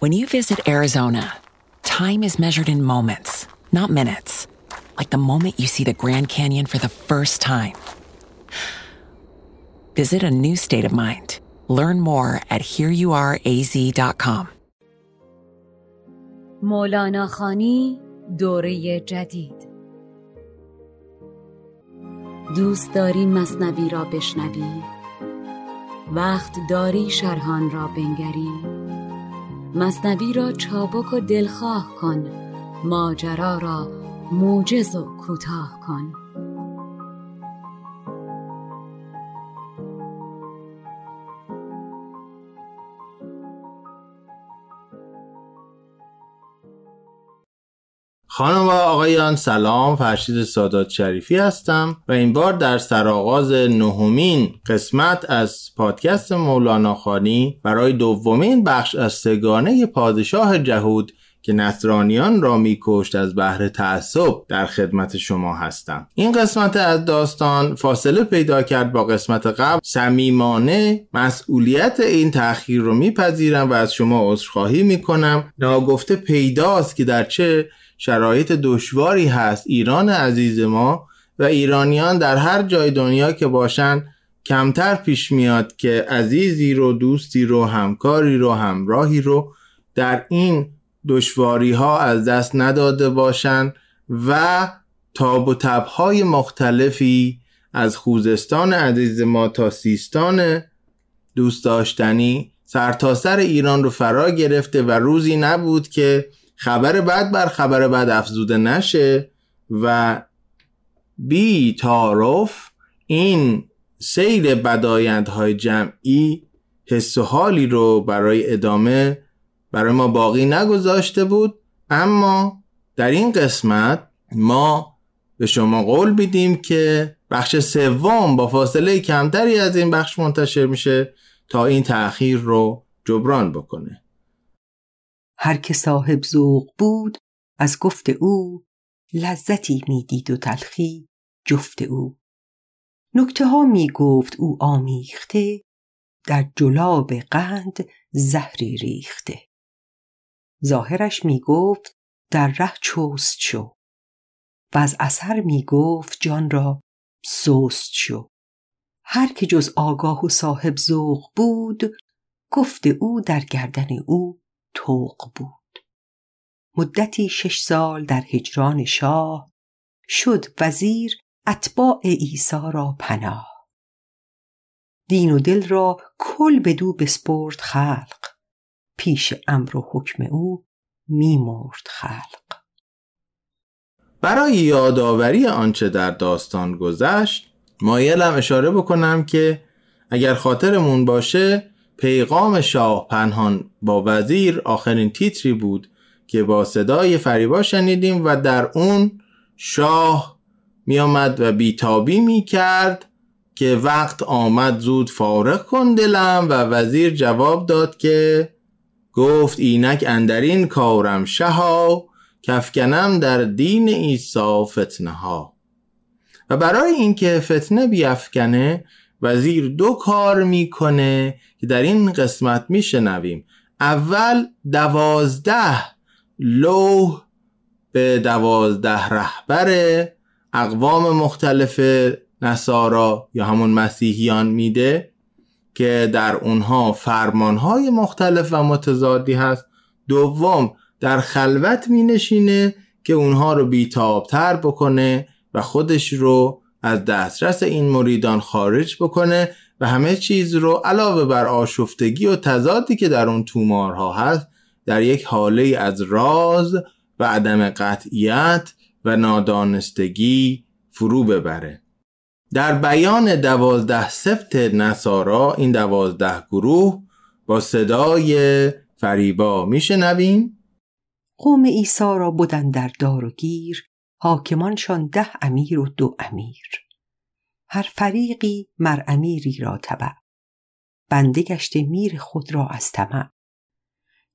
When you visit Arizona, time is measured in moments, not minutes. Like the moment you see the Grand Canyon for the first time. Visit a new state of mind. Learn more at hereyouareaz.com. مولانا خانی دوره جدید دوست داری مصنوی را بشنوی وقت داری شرحان را بنگری مصنوی را چابک و دلخواه کن ماجرا را موجز و کوتاه کن. خانم و آقایان سلام. فرشید سادات شریفی هستم و این بار در سرآغاز نهمین قسمت از پادکست مولانا خانی برای دومین بخش از سگانه پادشاه جهود که نصرانیان را میکشت از بحر تعصب در خدمت شما هستم. این قسمت از داستان فاصله پیدا کرد با قسمت قبل. صمیمانه مسئولیت این تأخیر رو میپذیرم و از شما عذرخواهی می‌کنم. ناگفته پیداست که در چه شرایط دشواری هست. ایران عزیز ما و ایرانیان در هر جای دنیا که باشن کمتر پیش میاد که عزیزی رو دوستی رو همکاری رو همراهی رو در این دشواری ها از دست نداده باشند و تاب و تبهای مختلفی از خوزستان عزیز ما تا سیستان دوست داشتنی سرتاسر سر ایران رو فرا گرفته و روزی نبود که خبر بد بر خبر بد افزوده نشه و بی تعارف این سیر بدایندهای جمعی حس و حالی رو برای ادامه برای ما باقی نگذاشته بود. اما در این قسمت ما به شما قول بیدیم که بخش سوم با فاصله کمتری از این بخش منتشر میشه تا این تأخیر رو جبران بکنه. هر که صاحب ذوق بود از گفت او لذتی می‌دید و تلخی جفت او. نکته ها می گفت او آمیخته در جلاب قند زهری ریخته. ظاهرش می گفت در ره چوست شو و از اثر می گفت جان را سوست شو. هر که جز آگاه و صاحب ذوق بود گفت او در گردن او توق بود. مدتی شش سال در هجران شاه شد وزیر اتباع عیسی را پناه. دین و دل را کل بدو بسپرد خلق. پیش امر و حکم او میمرد خلق. برای یادآوری آنچه در داستان گذشت مایلم اشاره بکنم که اگر خاطرمون باشه پیغام شاه پنهان با وزیر آخرین تیتری بود که با صدای فریبا شنیدیم و در اون شاه می آمد و بیتابی می کرد که وقت آمد زود فارغ کن دلم و وزیر جواب داد که گفت اینک اندرین کارم شها کفکنم در دین عیسی فتنه ها. و برای اینکه فتنه بیافکنه وزیر دو کار می‌کنه که در این قسمت میشنویم. اول دوازده لوح به دوازده رهبر اقوام مختلف نصارا یا همون مسیحیان میده که در اونها فرمانهای مختلف و متضادی هست. دوم در خلوت می نشینه که اونها رو بیتابتر بکنه و خودش رو از دسترس این مریدان خارج بکنه و همه چیز رو علاوه بر آشفتگی و تضادی که در اون تومارها هست در یک حاله از راز و عدم قطعیت و نادانستگی فرو ببره. در بیان دوازده سفت نصارا این دوازده گروه با صدای فریبا میشنویم. قوم عیسی را بودن در دار و گیر حاکمانشان ده امیر و دو امیر. هر فریقی مر امیری را تبع. بنده گشته میر خود را از طمع.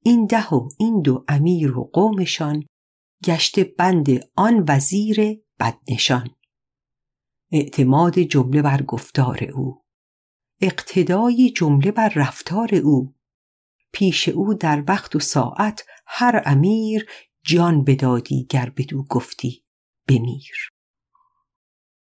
این ده و این دو امیر و قومشان گشته بند آن وزیر بدنشان. اعتماد جمله بر گفتار او. اقتدای جمله بر رفتار او. پیش او در وقت و ساعت هر امیر جان بدادی گر بدو گفتی. بمیر.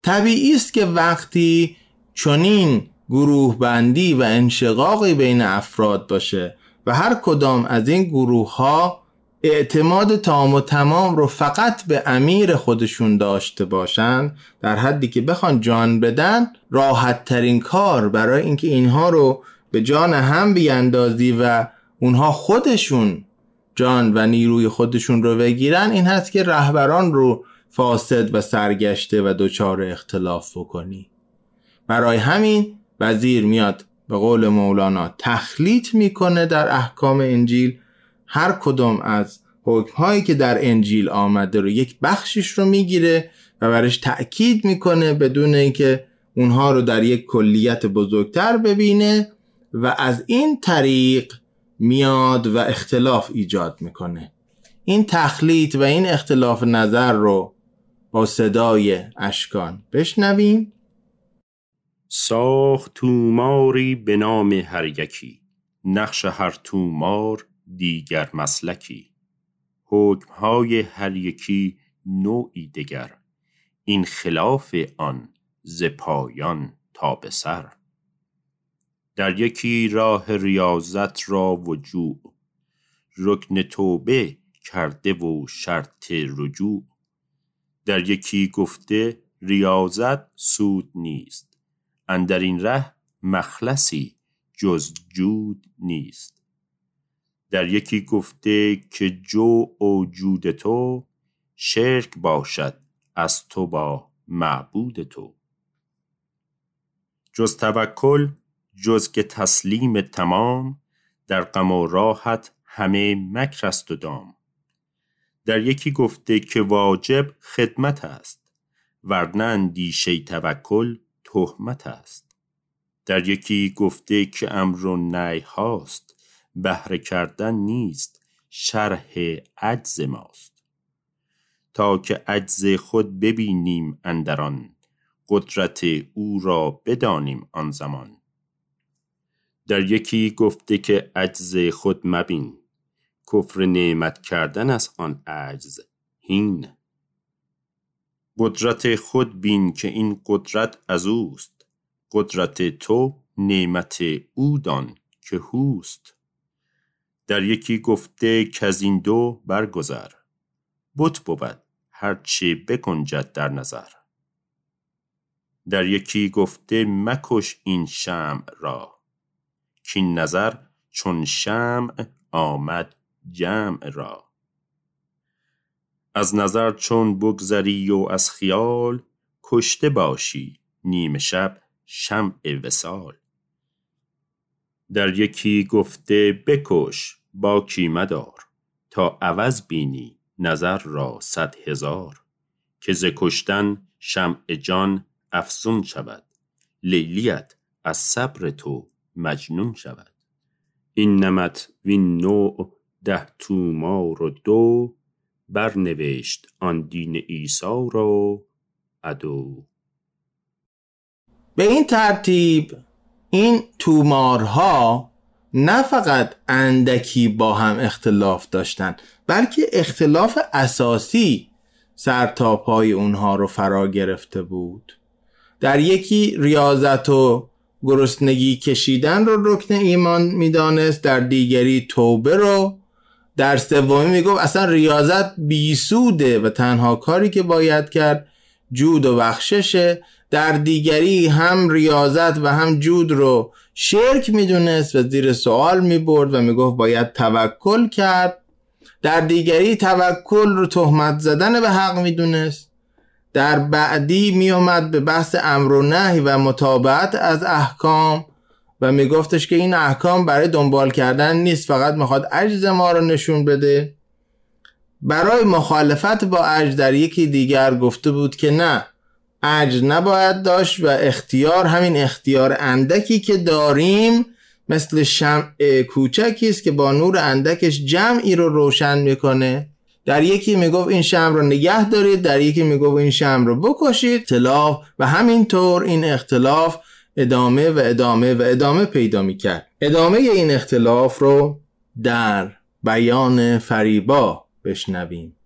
طبیعی است که وقتی چنین گروه بندی و انشقاقی بین افراد باشه و هر کدام از این گروه ها اعتماد تام و تمام رو فقط به امیر خودشون داشته باشن در حدی که بخوان جان بدن راحت ترین کار برای اینکه اینها رو به جان هم بیاندازی و اونها خودشون جان و نیروی خودشون رو بگیرن این هست که رهبران رو فاسد و سرگشته و دچار اختلاف بکنی. برای همین وزیر میاد به قول مولانا تخلیط می‌کنه در احکام انجیل. هر کدوم از حکمهایی که در انجیل آمده رو یک بخشش رو می‌گیره و برش تأکید می‌کنه بدون اینکه اونها رو در یک کلیت بزرگتر ببینه و از این طریق میاد و اختلاف ایجاد می‌کنه. این تخلیط و این اختلاف نظر رو با صدای اشکان. بشنویم. ساخت توماری به نام هر یکی نقش هر تومار دیگر مسلکی. حکمهای هر یکی نوعی دگر این خلاف آن ز پایان تا به سر. در یکی راه ریاضت را وجوع رکن توبه کرده و شرط رجوع. در یکی گفته ریاضت سود نیست. اندر این ره مخلصی جز جود نیست. در یکی گفته که جو و جود تو شرک باشد از تو با معبود تو. جز توکل جز که تسلیم تمام در غم و راحت همه مکر است و دام. در یکی گفته که واجب خدمت است ورنه اندیشه توکل تهمت است. در یکی گفته که امر و نهی هاست بهره کردن نیست شرح عجز ماست. تا که عجز خود ببینیم اندران قدرت او را بدانیم آن زمان. در یکی گفته که عجز خود مبین کفر نعمت کردن از آن عجز هین قدرت خود بین که این قدرت از اوست قدرت تو نعمت او دان که هوست. در یکی گفته که از این دو برگذر بت بود هرچه بکنجد در نظر. در یکی گفته مکش این شمع را کین نظر چون شمع آمد جمع را. از نظر چون بگذری و از خیال کشته باشی نیمه شب شمع وصال. در یکی گفته بکش باکی مدار تا عوض بینی نظر را صد هزار. که ز کشتن شمع جان افزون شود لیلیت از صبر تو مجنون شود. این نمت وین نوع ده تومار و دو برنوشت آن دین عیسی را عدو. به این ترتیب این تومارها نه فقط اندکی با هم اختلاف داشتند بلکه اختلاف اساسی سر تا پای اونها رو فرا گرفته بود. در یکی ریاضت و گرسنگی کشیدن رو رکن ایمان می‌دانست در دیگری توبه رو در سومی می‌گفت اصلا ریاضت بیسوده و تنها کاری که باید کرد جود و بخششه. در دیگری هم ریاضت و هم جود رو شرک می‌دونست و زیر سوال می‌برد و می‌گفت باید توکل کرد. در دیگری توکل رو تهمت زدن به حق می‌دونست. در بعدی میومد به بحث امر و نهی و مطابعت از احکام. و میگفتش که این احکام برای دنبال کردن نیست فقط می‌خواد عجز ما رو نشون بده. برای مخالفت با عجز در یکی دیگر گفته بود که نه عجز نباید داشت و اختیار همین اختیار اندکی که داریم مثل شمع کوچکی است که با نور اندکش جمعی رو روشن می‌کنه. در یکی می‌گفت این شم رو نگه دارید در یکی می‌گفت این شم رو بکشید. اختلاف و همینطور این اختلاف ادامه و ادامه و ادامه پیدا می‌کرد. ادامه این اختلاف رو در بیان فریبا بشنویم.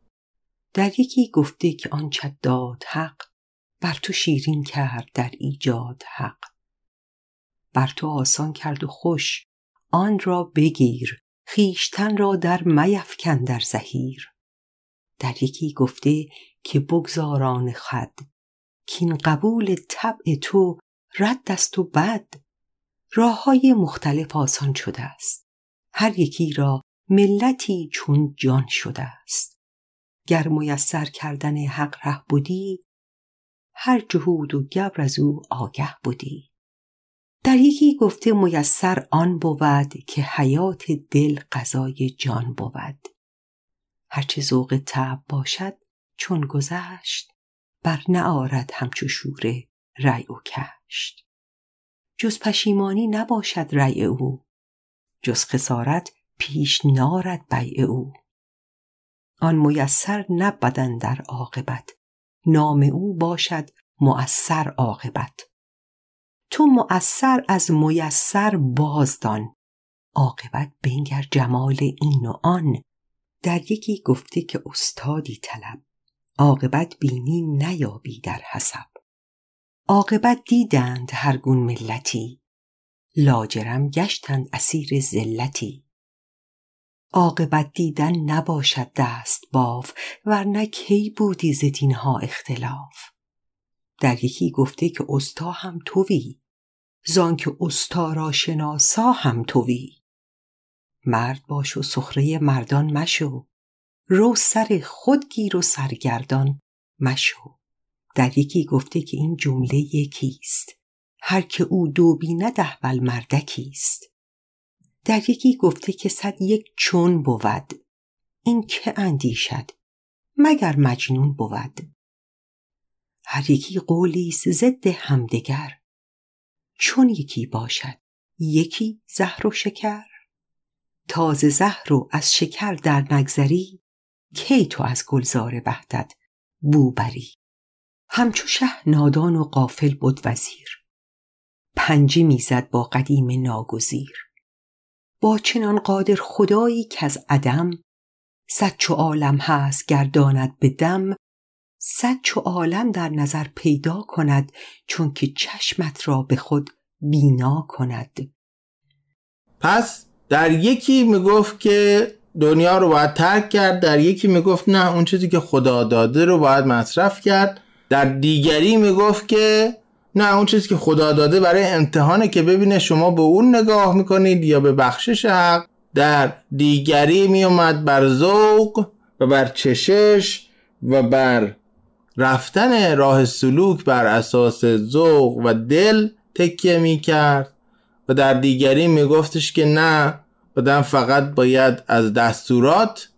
در یکی گفته که آن داد حق بر تو شیرین کرد در ایجاد حق. بر تو آسان کرد و خوش آن را بگیر خیشتن را در میفکن در زهیر. در یکی گفته که بگذاران خد کین قبول طبع تو رد است و بد. راه های مختلف آسان شده است. هر یکی را ملتی چون جان شده است. گر میسر کردن حق ره بودی هر جهود و گبر از او آگه بودی. در یکی گفته میسر آن بود که حیات دل غذای جان بود. هرچه ذوق تب باشد چون گذشت بر نآرد همچو شوره رأی و کشت جز پشیمانی نباشد رأی او. جز خسارت پیش نارد بیع او. آن میسر نبدن در عاقبت. نام او باشد مؤثر عاقبت. تو مؤثر از میسر بازدان. عاقبت بنگر جمال این و آن. در یکی گفته که استادی طلب. عاقبت بینی نیابی در حسب. عاقبت دیدند هر گون ملتی. لاجرم گشتند اسیر ذلتی عاقبت دیدن نباشد دست باف ورنه کی بودی ز دینها اختلاف؟ در یکی گفته که استا هم توی که استا را شناسا هم توی. مرد باش و سخره مردان مشو رو سر خود گیر و سرگردان مشو. در یکی گفته که این جمله یکیست. هر که او دو بیند احول مردکیست. در یکی گفته که صد یک چون بود. این که اندیشد؟ مگر مجنون بود؟ هر یکی قولیست ضد همدگر. چون یکی باشد؟ یکی زهر و شکر. تازه زهر و از شکر در نگذری. کی تو از گلزار بهدد بو بری همچو شه نادان و قافل بود وزیر. پنجه می‌زد با قدیم ناگزیر. با چنان قادر خدایی که از عدم صد چو عالم هست گرداند به دم صد چو عالم در نظر پیدا کند چون که چشمت را به خود بینا کند. پس در یکی می‌گفت که دنیا رو باید ترک کرد در یکی می‌گفت نه اون چیزی که خدا داده رو باید مصرف کرد. در دیگری می‌گفت که نه اون چیزی که خدا داده برای امتحانه که ببینه شما به اون نگاه می‌کنید یا به بخشش حق. در دیگری میومد بر ذوق و بر چشش و بر رفتن راه سلوک بر اساس ذوق و دل تکیه می‌کرد. و در دیگری میگفتش که نه آدم فقط باید از دستورات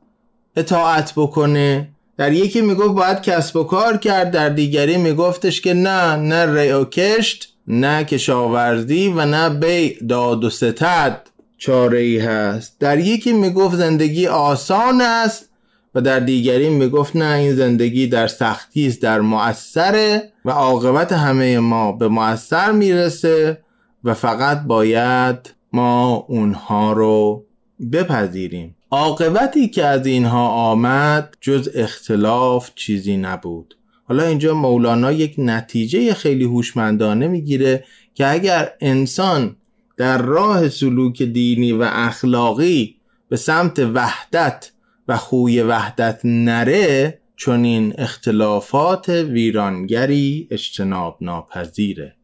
اطاعت بکنه در یکی می‌گفت باید کسب و کار کرد در دیگری میگفتش که نه نه ریو کشت نه کشاورزی و نه بی داد و ستد. چاره ای هست. در یکی می‌گفت زندگی آسان است و در دیگری می‌گفت نه این زندگی در سختی است در مؤثره و عاقبت همه ما به مؤثر می‌رسه و فقط باید ما اونها رو بپذیریم. عاقبتی که از اینها آمد جز اختلاف چیزی نبود. حالا اینجا مولانا یک نتیجه خیلی هوشمندانه می‌گیره که اگر انسان در راه سلوک دینی و اخلاقی به سمت وحدت و خوی وحدت نره چون این اختلافات ویرانگری اجتناب ناپذیره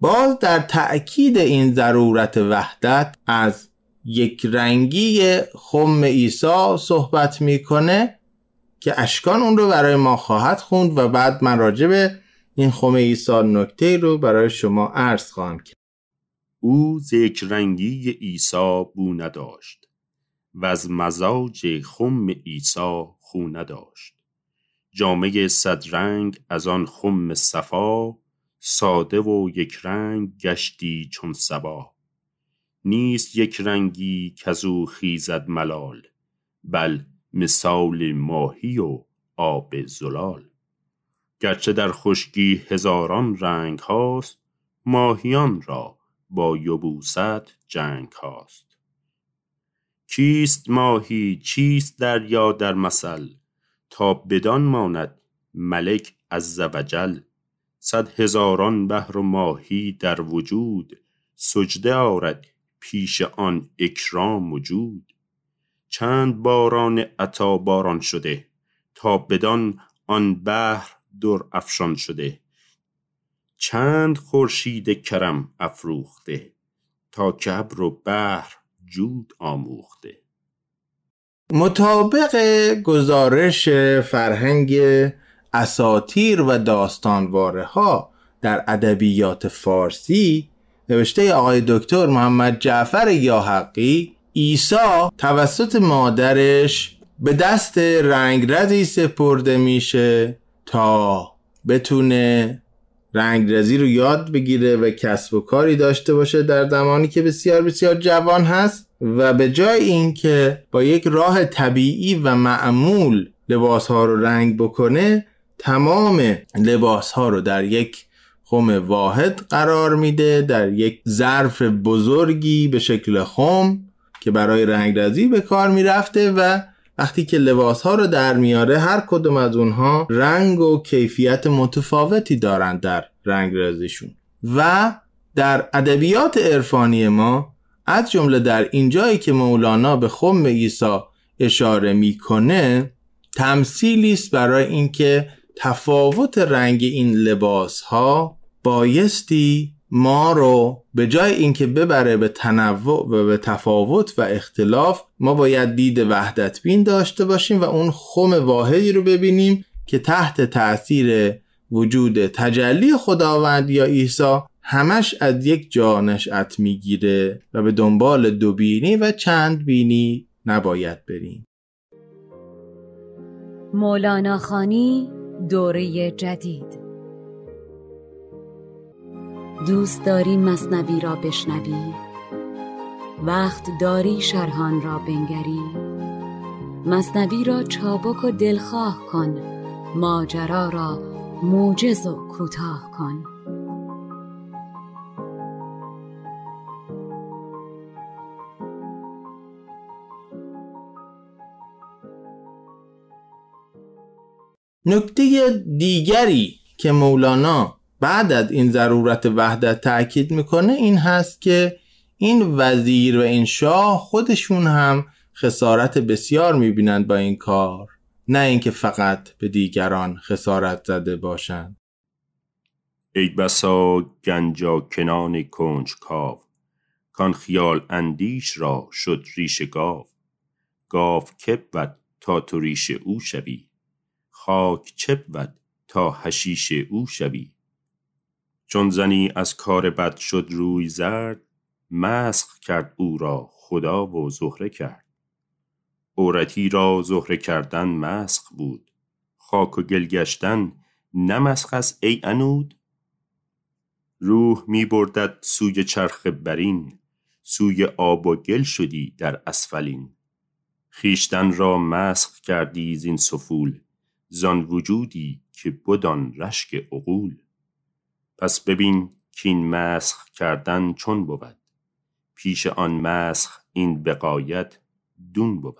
باز در تأکید این ضرورت وحدت از یک رنگی خم عیسی صحبت می‌کنه که اشکان اون رو برای ما خواهد خوند و بعد من راجع به این خم عیسی نکته رو برای شما عرض خواهم کرد. او ذکر رنگی عیسی بو نداشت و از مزاج خم عیسی خو نداشت. جامعه صد رنگ از آن خم صفا ساده و یک رنگ گشتی چون سبا نیست یک رنگی کزو خیزد ملال بل مثال ماهی و آب زلال. گرچه در خشکی هزاران رنگ هاست ماهیان را با یبوست جنگ هاست. کیست ماهی چیست دریا در مثل؟ تا بدان ماند ملک از وجل صد هزاران بحر و ماهی در وجود سجده آرد پیش آن اکرام وجود. چند باران عطا باران شده تا بدان آن بحر در افشان شده. چند خورشید کرم افروخته تا کبر و بحر جود آموخته. مطابق گزارش فرهنگ اساتیر و داستانواره ها در ادبیات فارسی نوشته آقای دکتر محمد جعفر یاحقی عیسی توسط مادرش به دست رنگرزی سپرده میشه تا بتونه رنگرزی رو یاد بگیره و کسب و کاری داشته باشه در زمانی که بسیار بسیار جوان هست و به جای اینکه با یک راه طبیعی و معمول لباس ها رو رنگ بکنه تمام لباس ها رو در یک خم واحد قرار میده در یک ظرف بزرگی به شکل خم که برای رنگرزی به کار می‌رفته و وقتی که لباس ها رو در میاره هر کدوم از اونها رنگ و کیفیت متفاوتی دارند در رنگرزیشون و در ادبیات عرفانی ما از جمله در اینجایی که مولانا به خم عیسی اشاره می‌کنه تمثیلی است برای اینکه تفاوت رنگ این لباس ها بایستی ما رو به جای اینکه ببره به تنوع و به تفاوت و اختلاف ما باید دید وحدت بین داشته باشیم و اون خم واحدی رو ببینیم که تحت تاثیر وجود تجلی خداوند یا عیسی همش از یک جا نشأت می‌گیره و به دنبال دو بینی و چند بینی نباید بریم. مولانا خانی دوره جدید. دوست داری مصنوی را بشنوی؟ وقت داری شرحان را بنگری؟ مصنوی را چابک و دلخواه کن ماجرا را موجز و کوتاه کن. نکته دیگری که مولانا بعد از این ضرورت وحدت تاکید می‌کنه این هست که این وزیر و این شاه خودشون هم خسارت بسیار می‌بینند با این کار نه اینکه فقط به دیگران خسارت زده باشند ای بسا گنجا کنان کنج کاو کان خیال اندیش را شد ریش گاو. گاو که بود تا تو ریش او شوی خاک چه بود تا حشیش او شوی. چون زنی از کار بد شد روی زرد مسخ کرد او را خدا و زهره کرد. عورتی را زهره کردن مسخ بود. خاک و گل گشتن نه است ای انود روح می بردد سوی چرخ برین سوی آب و گل شدی در اسفلین. خیشتن را مسخ کردی زین سفول زان وجودی که بدان رشک عقول. پس ببین کین مسخ کردن چون بود. پیش آن مسخ این بقایت دون بود.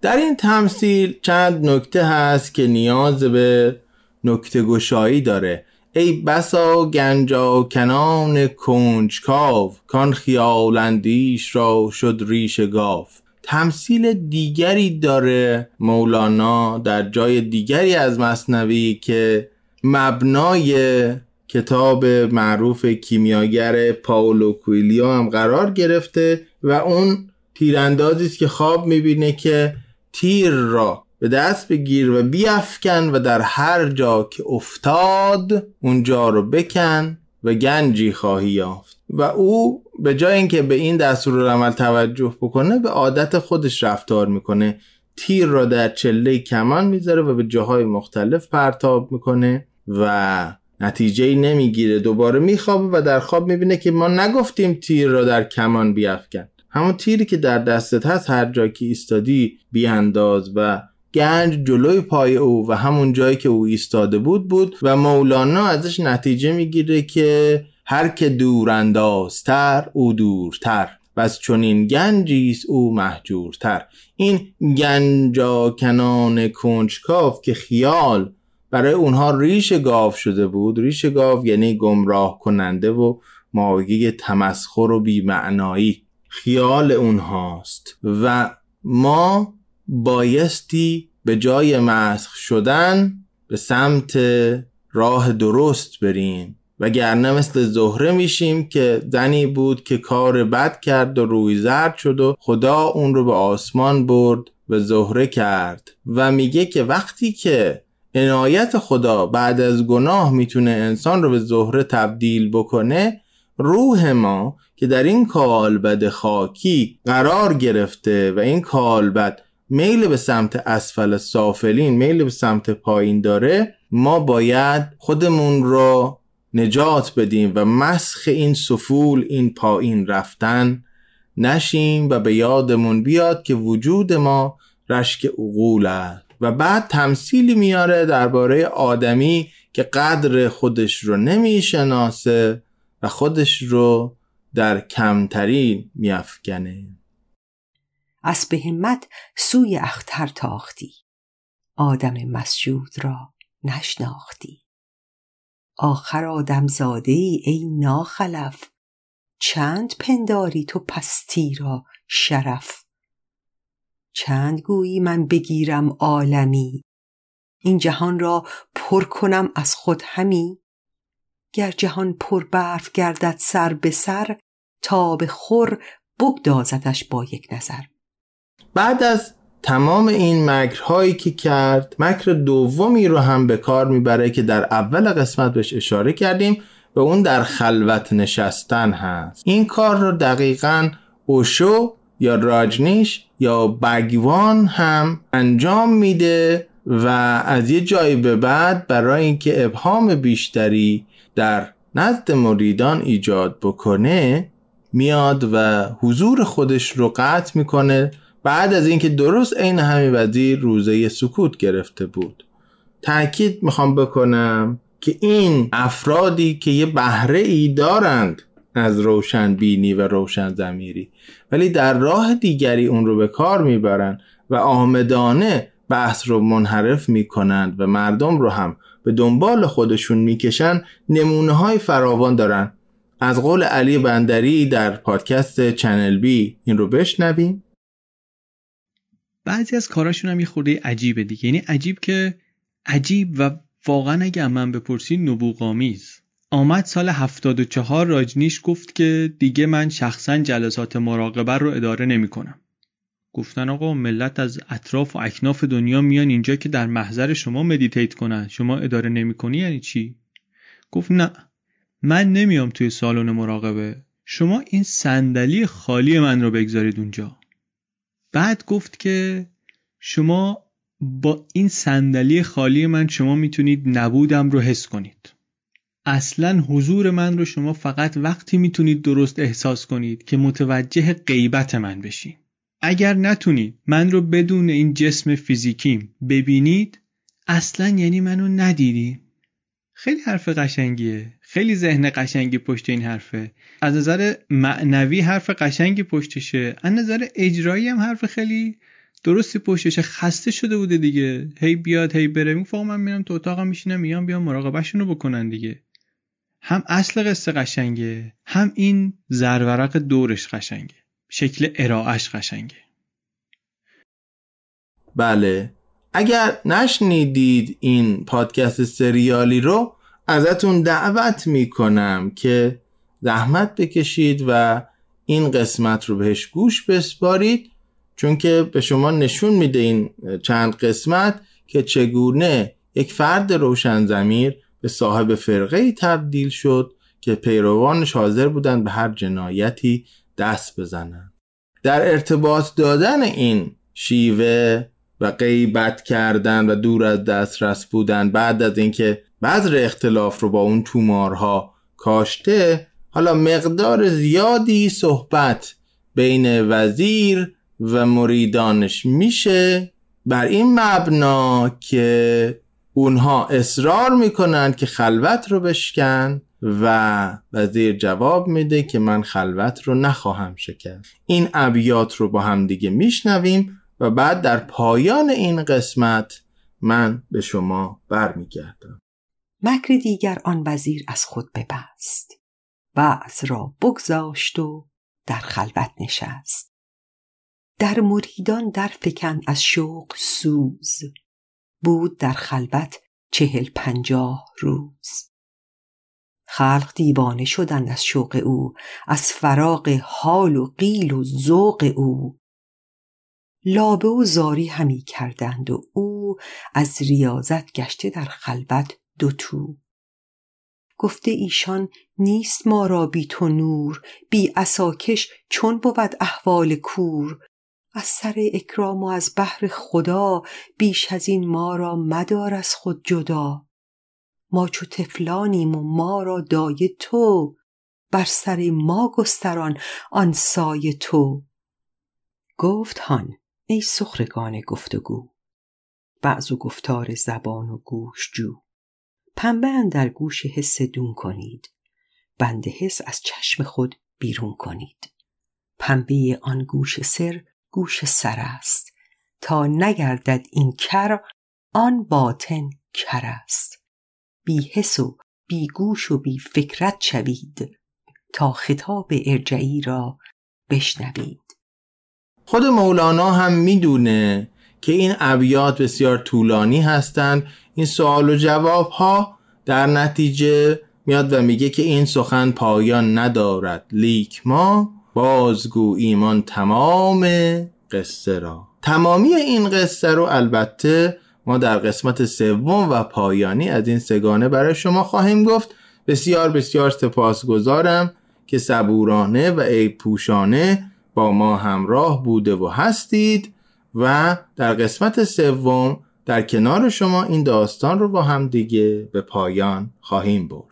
در این تمثیل چند نکته هست که نیاز به نکته گشایی داره. ای بسا گنجا کنان کنجکاو کان خیال اندیش را شد ریش گاف تمثیل دیگری داره مولانا در جای دیگری از مصنوی که مبنای کتاب معروف کیمیاگر پاولو کویلیو هم قرار گرفته و اون تیراندازی است که خواب می‌بینه که تیر را به دست بگیر و بیافکن و در هر جا که افتاد اونجا رو بکن و گنجی خواهی یافت. و او به جای اینکه به این دستور عمل توجه بکنه به عادت خودش رفتار می‌کنه. تیر را در چله کمان می‌ذاره و به جاهای مختلف پرتاب می‌کنه. و نتیجه نمی‌گیره. دوباره میخوابه و در خواب می‌بینه که ما نگفتیم تیر را در کمان بیافکن همون تیری که در دستت هست هر جا که ایستادی بیانداز و گنج جلوی پای او و همون جایی که او ایستاده بود بود و مولانا ازش نتیجه می‌گیره که هر که دوراندازتر او دورتر. و از چنین گنجیست او محجورتر. این گنجا کنان کنجکاف که خیال برای اونها ریش گاو شده بود. ریش گاو یعنی گمراه کننده و ماویه تمسخر و بیمعنایی. خیال اونهاست. و ما بایستی به جای مسخ شدن به سمت راه درست بریم. وگرنه مثل زهره میشیم که زنی بود که کار بد کرد و روی زرد شد و خدا اون رو به آسمان برد و زهره کرد. و میگه که وقتی که عنایت خدا بعد از گناه می‌تونه انسان رو به زهره تبدیل بکنه روح ما که در این کالبد خاکی قرار گرفته و این کالبد میل به سمت اسفل سافلین میل به سمت پایین داره ما باید خودمون رو نجات بدیم و مسخ این سفول این پایین رفتن نشیم و به یادمون بیاد که وجود ما رشک عقول است. و بعد تمثیلی میاره درباره آدمی که قدر خودش رو نمی‌شناسه و خودش رو در کمتری میافکنه. از به همت سوی اختر تاختی. آدم مسجود را نشناختی. آخر آدم زاده ای, ای ناخلف. چند پنداری تو پستی را شرف. چند گویی من بگیرم عالمی؟ این جهان را پر کنم از خود همی؟ گر جهان پر برف گردد سر به سر تا به خور بگدازدش با یک نظر. بعد از تمام این مکرهایی که کرد مکر دومی رو هم به کار می‌بره که در اول قسمت بهش اشاره کردیم و اون در خلوت نشستن هست. این کار رو دقیقا اوشو یا راجنیش یا بگوان هم انجام میده و از یه جایی به بعد برای اینکه ابهام بیشتری در نزد مریدان ایجاد بکنه میاد و حضور خودش رو قطع می‌کنه بعد از اینکه درست عین همین وزیر روزه سکوت گرفته بود. تاکید می‌خوام بکنم که این افرادی که یه بهره ای دارند از روشن بینی و روشن زمیری ولی در راه دیگری اون رو به کار می‌برند و آمدانه بحث رو منحرف می‌کنند و مردم رو هم به دنبال خودشون می‌کشن نمونه های فراوان دارن. از قول علی بندری در پادکست چنل بی این رو بشنویم. بعضی از کاراشون هم یه خورده عجیبه دیگه. یعنی عجیب که عجیب و واقعا اگه من بپرسی نبوغامیز. آمد سال 74 راجنیش گفت که دیگه من شخصا جلسات مراقبه رو اداره نمی کنم. گفتن آقا ملت از اطراف و اکناف دنیا میان اینجا که در محضر شما مدیتیت کنن شما اداره نمی کنی یعنی چی؟ گفت نه من نمیام توی سالن مراقبه شما این صندلی خالی من رو بگذارید اونجا بعد گفت که شما با این صندلی خالی من شما می‌تونید نبودم رو حس کنید اصلا حضور من رو شما فقط وقتی می‌تونید درست احساس کنید که متوجه غیبت من بشین. اگر نتونید من رو بدون این جسم فیزیکیم ببینید اصلا یعنی منو ندیدی خیلی حرف قشنگیه. خیلی ذهن قشنگی پشت این حرفه. از نظر معنوی حرف قشنگی پشتشه. از نظر اجرایی هم حرف خیلی درستی پشتشه. خسته شده بوده دیگه. هی بیاد هی بره. میگم من میرم تو اتاقم میشینم. میام بیام مراقبهشون رو بکنن دیگه. هم اصل قصه قشنگه هم این زرورق دورش قشنگه. شکل ارائهش قشنگه. بله. اگر نشنیدید این پادکست سریالی رو ازتون دعوت می‌کنم که زحمت بکشید و این قسمت رو بهش گوش بسپارید چون که به شما نشون میده این چند قسمت که چگونه یک فرد روشن زمیر به صاحب فرقه تبدیل شد که پیروانش حاضر بودند به هر جنایتی دست بزنند. در ارتباط دادن این شیوه و غیبت کردن و دور از دسترس بودن بعد از اینکه بذر اختلاف رو با اون تومارها کاشته حالا مقدار زیادی صحبت بین وزیر و مریدانش میشه بر این مبنا که اونها اصرار می‌کنن که خلوت رو بشکن و وزیر جواب میده که من خلوت رو نخواهم شکست. این ابیات رو با همدیگه میشنویم و بعد در پایان این قسمت من به شما برمیگردم. مکر دیگر آن وزیر از خود ببست. بعض را بگذاشت و در خلوت نشست. در مریدان در فکن از شوق سوز. بود در خلوت چهل پنجاه روز. خلق دیوانه شدند از شوق او از فراق حال و قیل و ذوق او. لابه و زاری همی کردند و او از ریاضت گشته در خلوت دوتو گفته ایشان نیست ما را بی تو نور بی اساکش چون بود احوال کور. از سر اکرام و از بحر خدا بیش از این ما را مدار از خود جدا. ما چو تفلانیم و ما را دایه تو بر سر ما گستران آن سایه تو. گفت هان ای سخرگان گفتگو. بعض و گفتار زبان و گوش جو. پنبه در گوش حس دون کنید. بند حس از چشم خود بیرون کنید. پنبه آن گوش سر گوش سر است. تا نگردد این کر آن باطن کر است. بی حس و بی گوش و بی فکرت شوید. تا خطاب ارجعی را بشنوید. خود مولانا هم می‌دونه که این ابیات بسیار طولانی هستند. این سوال و جواب ها در نتیجه میاد و میگه که این سخن پایان ندارد. لیک ما بازگو ایمان تمام قصه را. تمامی این قصه رو البته ما در قسمت سوم و پایانی از این سگانه برای شما خواهیم گفت. بسیار بسیار سپاسگزارم که صبورانه و عیب پوشانه با ما همراه بوده و هستید و در قسمت سوم در کنار شما این داستان رو با هم دیگه به پایان خواهیم برد.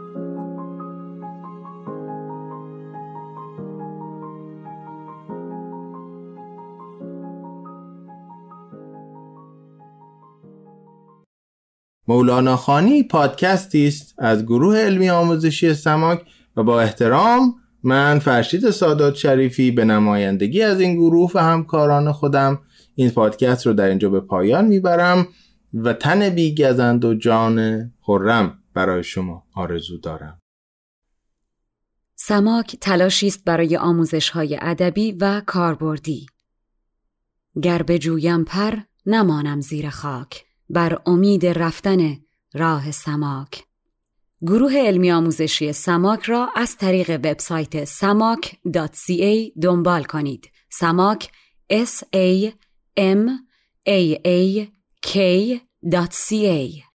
مولانا خانی پادکستی است از گروه علمی آموزشی سماک و با احترام من فرشید سادات شریفی به نمایندگی از این گروه و همکاران خودم این پادکست رو در اینجا به پایان می‌برم و تن بیگزند و جان خرم برای شما آرزو دارم. سماک تلاشی است برای آموزش های ادبی و کاربردی. گر بجویم پر نمانم زیر خاک. بر امید رفتن راه سماک گروه علمی آموزشی سماک را از طریق وبسایت samak.ca دنبال کنید. سماک s a m a a k.ca